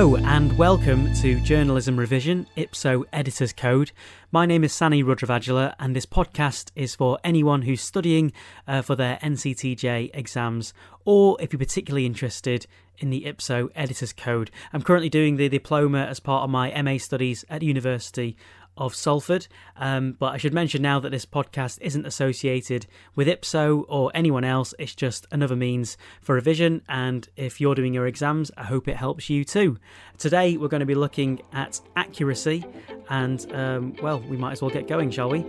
Hello and welcome to Journalism Revision, Ipso Editor's Code. My name is Sani Rudravajula and this podcast is for anyone who's studying uh, for their NCTJ exams or if you're particularly interested in the Ipso Editor's Code. I'm currently doing the diploma as part of my MA studies at University of Salford. Um, but I should mention now that this podcast isn't associated with Ipso or anyone else. It's just another means for revision. And if you're doing your exams, I hope it helps you too. Today, we're going to be looking at accuracy. And, um, well, we might as well get going, shall we?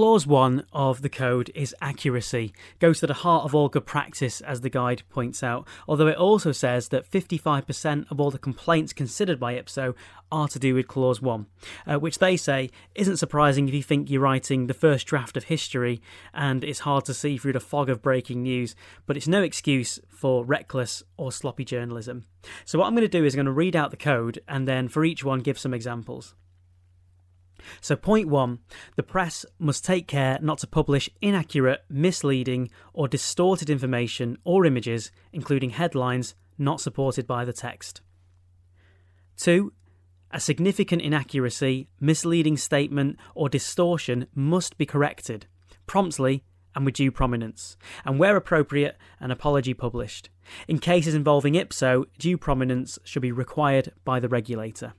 Clause 1 of the code is accuracy, goes to the heart of all good practice, as the guide points out, although it also says that 55% of all the complaints considered by IPSO are to do with Clause 1, uh, which they say isn't surprising if you think you're writing the first draft of history and it's hard to see through the fog of breaking news, but it's no excuse for reckless or sloppy journalism. So, what I'm going to do is I'm going to read out the code and then for each one give some examples. So, point one the press must take care not to publish inaccurate, misleading, or distorted information or images, including headlines not supported by the text. Two, a significant inaccuracy, misleading statement, or distortion must be corrected promptly and with due prominence, and where appropriate, an apology published. In cases involving IPSO, due prominence should be required by the regulator.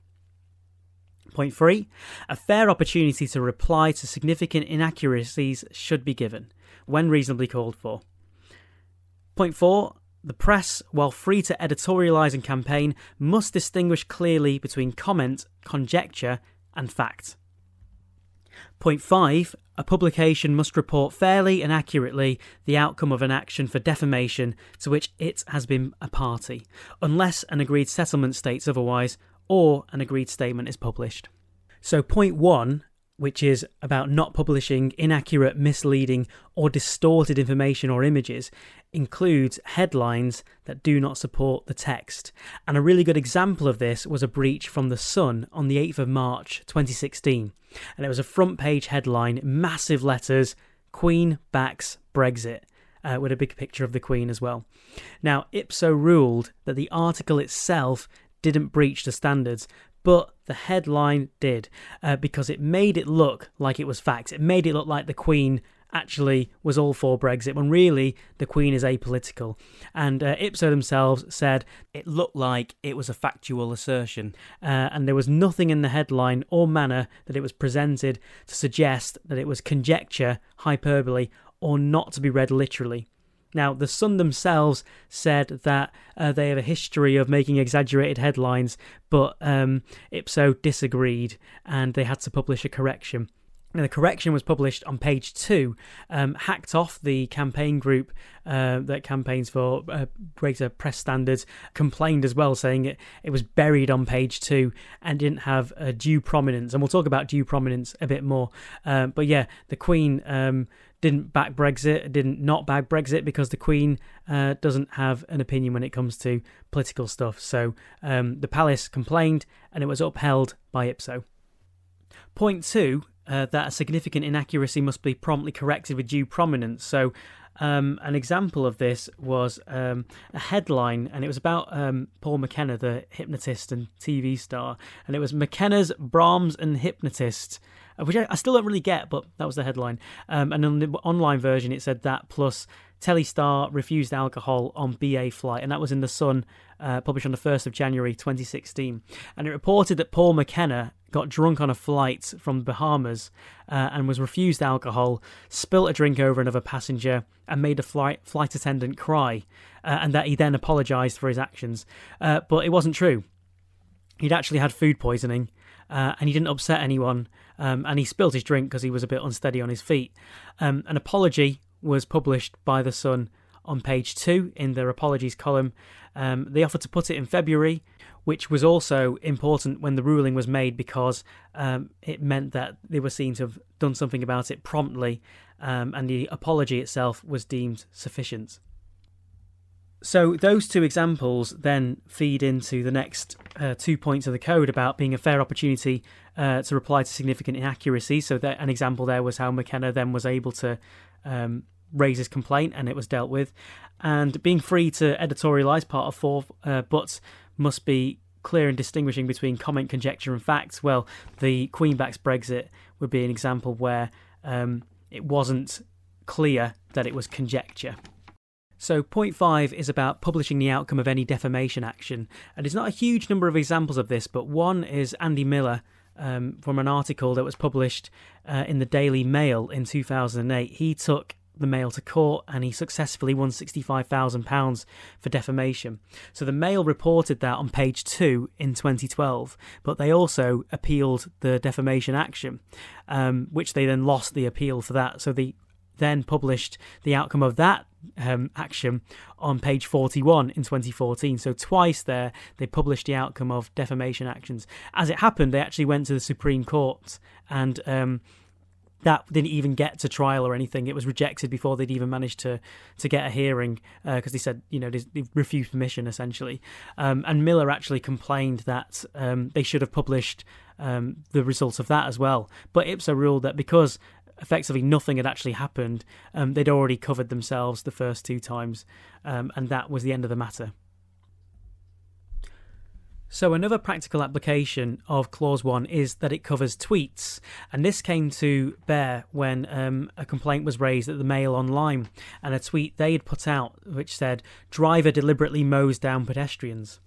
Point three, a fair opportunity to reply to significant inaccuracies should be given, when reasonably called for. Point four, the press, while free to editorialise and campaign, must distinguish clearly between comment, conjecture, and fact. Point 5. A publication must report fairly and accurately the outcome of an action for defamation to which it has been a party, unless an agreed settlement states otherwise or an agreed statement is published. So, point one, which is about not publishing inaccurate, misleading, or distorted information or images, includes headlines that do not support the text. And a really good example of this was a breach from The Sun on the 8th of March 2016. And it was a front page headline, massive letters Queen backs Brexit. Uh, with a big picture of the Queen as well. Now, Ipso ruled that the article itself didn't breach the standards, but the headline did uh, because it made it look like it was facts. It made it look like the Queen actually was all for Brexit when really the Queen is apolitical. And uh, Ipso themselves said it looked like it was a factual assertion, uh, and there was nothing in the headline or manner that it was presented to suggest that it was conjecture, hyperbole, or not to be read literally. Now, the Sun themselves said that uh, they have a history of making exaggerated headlines, but um, Ipso disagreed and they had to publish a correction. The correction was published on page two, um, hacked off the campaign group uh, that campaigns for uh, greater press standards, complained as well, saying it, it was buried on page two and didn't have due prominence. And we'll talk about due prominence a bit more. Um, but yeah, the Queen um, didn't back Brexit, didn't not back Brexit because the Queen uh, doesn't have an opinion when it comes to political stuff. So um, the palace complained and it was upheld by Ipso. Point two uh, that a significant inaccuracy must be promptly corrected with due prominence. So, um, an example of this was um, a headline, and it was about um, Paul McKenna, the hypnotist and TV star, and it was McKenna's Brahms and hypnotist, uh, which I, I still don't really get, but that was the headline. Um, and on the online version, it said that plus Telestar refused alcohol on BA flight, and that was in the Sun, uh, published on the 1st of January 2016. And it reported that Paul McKenna got drunk on a flight from the Bahamas uh, and was refused alcohol, spilt a drink over another passenger, and made a flight flight attendant cry, uh, and that he then apologised for his actions. Uh, but it wasn't true. He'd actually had food poisoning, uh, and he didn't upset anyone, um, and he spilled his drink because he was a bit unsteady on his feet. Um, an apology was published by The Sun on page two in their apologies column. Um, they offered to put it in February, which was also important when the ruling was made because um, it meant that they were seen to have done something about it promptly, um, and the apology itself was deemed sufficient. So those two examples then feed into the next uh, two points of the code about being a fair opportunity uh, to reply to significant inaccuracy. So that an example there was how McKenna then was able to um, raise his complaint and it was dealt with. And being free to editorialise part of four, uh, but must be clear in distinguishing between comment, conjecture, and facts. Well, the Queenbacks Brexit would be an example where um, it wasn't clear that it was conjecture. So, point five is about publishing the outcome of any defamation action. And there's not a huge number of examples of this, but one is Andy Miller um, from an article that was published uh, in the Daily Mail in 2008. He took the Mail to court and he successfully won £65,000 for defamation. So the Mail reported that on page two in 2012, but they also appealed the defamation action, um, which they then lost the appeal for that. So they then published the outcome of that um, action on page 41 in 2014. So twice there, they published the outcome of defamation actions. As it happened, they actually went to the Supreme Court and um, that didn't even get to trial or anything. It was rejected before they'd even managed to to get a hearing because uh, they said you know they, refused permission essentially. Um, and Miller actually complained that um, they should have published um, the results of that as well. But Ipso ruled that because effectively nothing had actually happened, um, they'd already covered themselves the first two times, um, and that was the end of the matter. So, another practical application of Clause 1 is that it covers tweets. And this came to bear when um, a complaint was raised at the Mail Online and a tweet they had put out which said, Driver deliberately mows down pedestrians.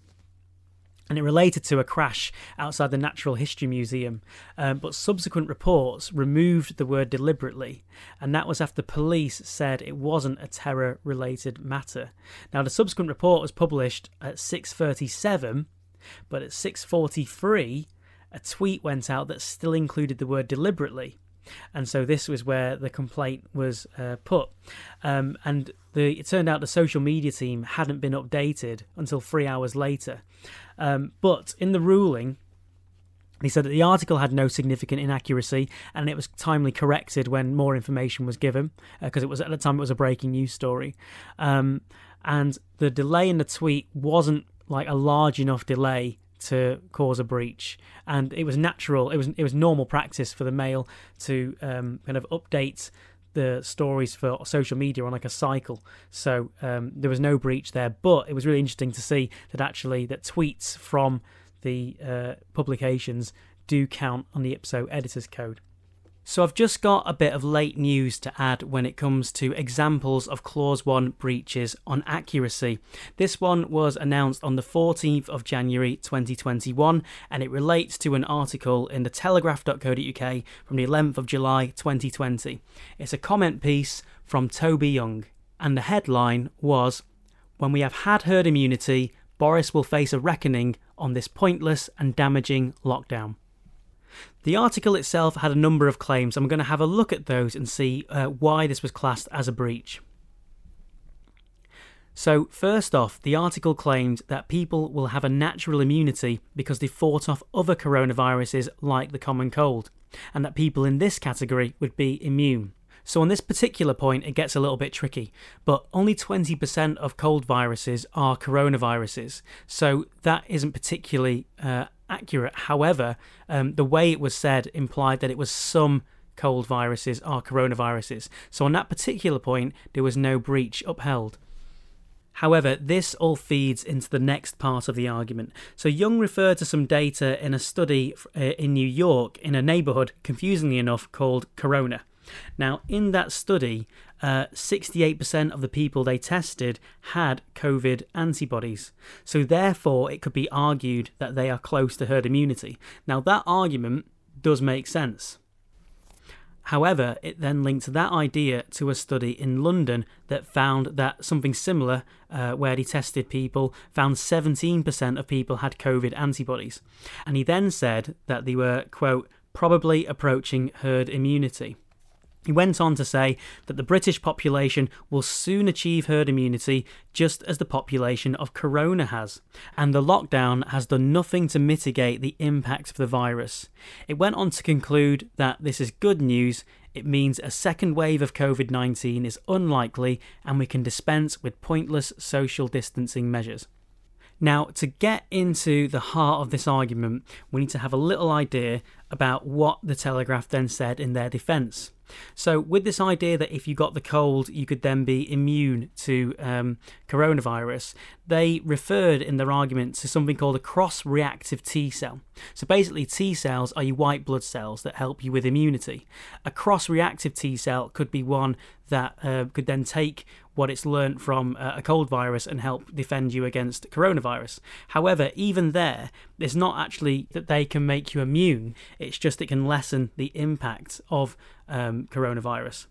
And it related to a crash outside the Natural History Museum, um, but subsequent reports removed the word deliberately, and that was after police said it wasn't a terror-related matter. Now, the subsequent report was published at 6:37 but at 6:43, a tweet went out that still included the word deliberately. And so this was where the complaint was uh, put. Um, and the, it turned out the social media team hadn't been updated until three hours later. Um, but in the ruling, he said that the article had no significant inaccuracy and it was timely corrected when more information was given because uh, it was at the time it was a breaking news story. Um, and the delay in the tweet wasn't like a large enough delay to cause a breach, and it was natural. It was it was normal practice for the mail to um, kind of update the stories for social media on like a cycle. So um, there was no breach there, but it was really interesting to see that actually that tweets from the uh, publications do count on the IPSO editor's code. So I've just got a bit of late news to add when it comes to examples of Clause 1 breaches on accuracy. This one was announced on the 14th of January 2021 and it relates to an article in the telegraph.co.uk from the 11th of July 2020. It's a comment piece from Toby Young and the headline was When we have had herd immunity, Boris will face a reckoning on this pointless and damaging lockdown. The article itself had a number of claims. I'm going to have a look at those and see uh, why this was classed as a breach. So, first off, the article claimed that people will have a natural immunity because they fought off other coronaviruses like the common cold, and that people in this category would be immune. So, on this particular point, it gets a little bit tricky, but only 20% of cold viruses are coronaviruses, so that isn't particularly uh, accurate. However, um, the way it was said implied that it was some cold viruses are coronaviruses. So on that particular point, there was no breach upheld. However, this all feeds into the next part of the argument. So, Young referred to some data in a study uh, in New York in a neighborhood, confusingly enough, called Corona. Now, in that study, uh, 68% of the people they tested had COVID antibodies. So, therefore, it could be argued that they are close to herd immunity. Now, that argument does make sense. However, it then linked that idea to a study in London that found that something similar, uh, where he tested people, found 17% of people had COVID antibodies. And he then said that they were, quote, probably approaching herd immunity. He went on to say that the British population will soon achieve herd immunity just as the population of Corona has, and the lockdown has done nothing to mitigate the impact of the virus. It went on to conclude that this is good news. It means a second wave of COVID 19 is unlikely and we can dispense with pointless social distancing measures. Now, to get into the heart of this argument, we need to have a little idea about what the Telegraph then said in their defence. So, with this idea that if you got the cold, you could then be immune to um, coronavirus, they referred in their argument to something called a cross reactive T cell. So, basically, T cells are your white blood cells that help you with immunity. A cross reactive T cell could be one that uh, could then take what it's learnt from a cold virus and help defend you against coronavirus. However, even there, it's not actually that they can make you immune, it's just it can lessen the impact of um, coronavirus.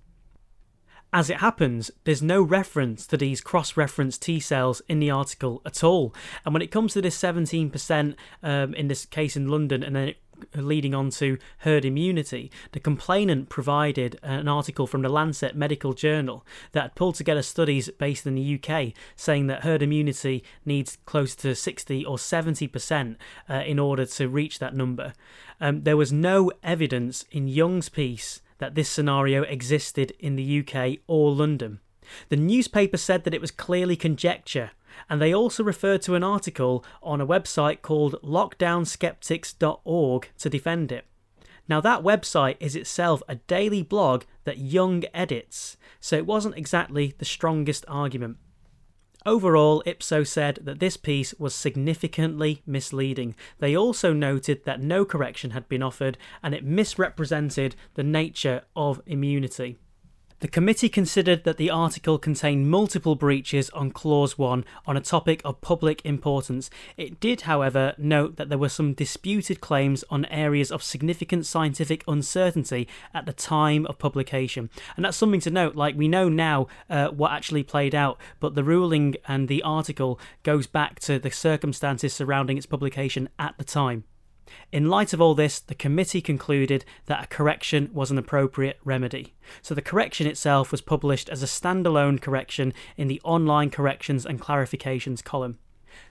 As it happens, there's no reference to these cross reference T cells in the article at all. And when it comes to this 17% um, in this case in London, and then it leading on to herd immunity, the complainant provided an article from the Lancet Medical Journal that pulled together studies based in the UK saying that herd immunity needs close to 60 or 70% uh, in order to reach that number. Um, there was no evidence in Young's piece that this scenario existed in the UK or London. The newspaper said that it was clearly conjecture, and they also referred to an article on a website called lockdownsceptics.org to defend it. Now, that website is itself a daily blog that Young edits, so it wasn't exactly the strongest argument. Overall, Ipsos said that this piece was significantly misleading. They also noted that no correction had been offered and it misrepresented the nature of immunity. The committee considered that the article contained multiple breaches on Clause 1 on a topic of public importance. It did, however, note that there were some disputed claims on areas of significant scientific uncertainty at the time of publication. And that's something to note, like we know now uh, what actually played out, but the ruling and the article goes back to the circumstances surrounding its publication at the time. In light of all this, the committee concluded that a correction was an appropriate remedy. So the correction itself was published as a standalone correction in the online corrections and clarifications column.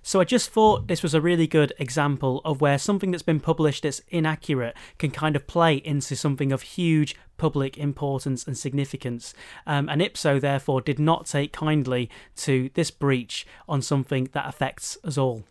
So I just thought this was a really good example of where something that's been published that's inaccurate can kind of play into something of huge public importance and significance. Um, and Ipso therefore did not take kindly to this breach on something that affects us all.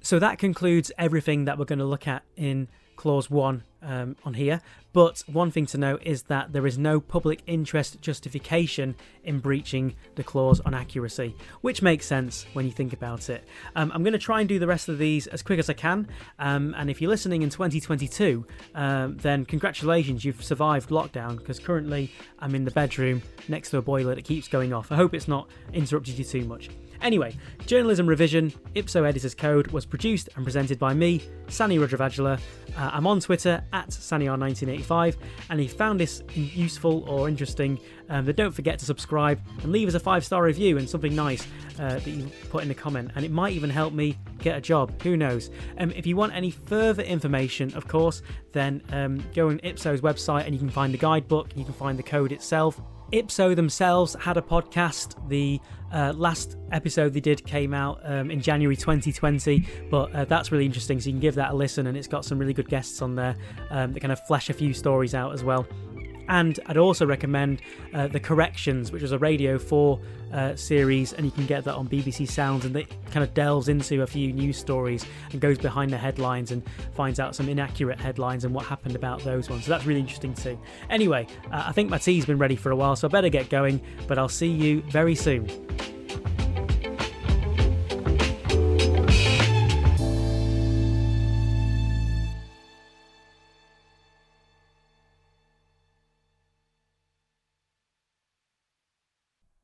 So that concludes everything that we're going to look at in clause 1 um, on here. But one thing to note is that there is no public interest justification in breaching the clause on accuracy, which makes sense when you think about it. Um, I'm going to try and do the rest of these as quick as I can. Um, and if you're listening in 2022, um, then congratulations, you've survived lockdown because currently I'm in the bedroom next to a boiler that keeps going off. I hope it's not interrupted you too much. Anyway, Journalism Revision, Ipso Editor's Code, was produced and presented by me, Sani Rudravajula. Uh, I'm on Twitter at SaniR1985, and if you found this useful or interesting, um, then don't forget to subscribe and leave us a five star review and something nice uh, that you put in the comment, and it might even help me get a job. Who knows? Um, if you want any further information, of course, then um, go on Ipso's website and you can find the guidebook, you can find the code itself. Ipso themselves had a podcast. The uh, last episode they did came out um, in January 2020, but uh, that's really interesting. So you can give that a listen, and it's got some really good guests on there um, that kind of flesh a few stories out as well. And I'd also recommend uh, The Corrections, which was a Radio 4 uh, series, and you can get that on BBC Sounds. And it kind of delves into a few news stories and goes behind the headlines and finds out some inaccurate headlines and what happened about those ones. So that's really interesting too. Anyway, uh, I think my tea's been ready for a while, so I better get going, but I'll see you very soon.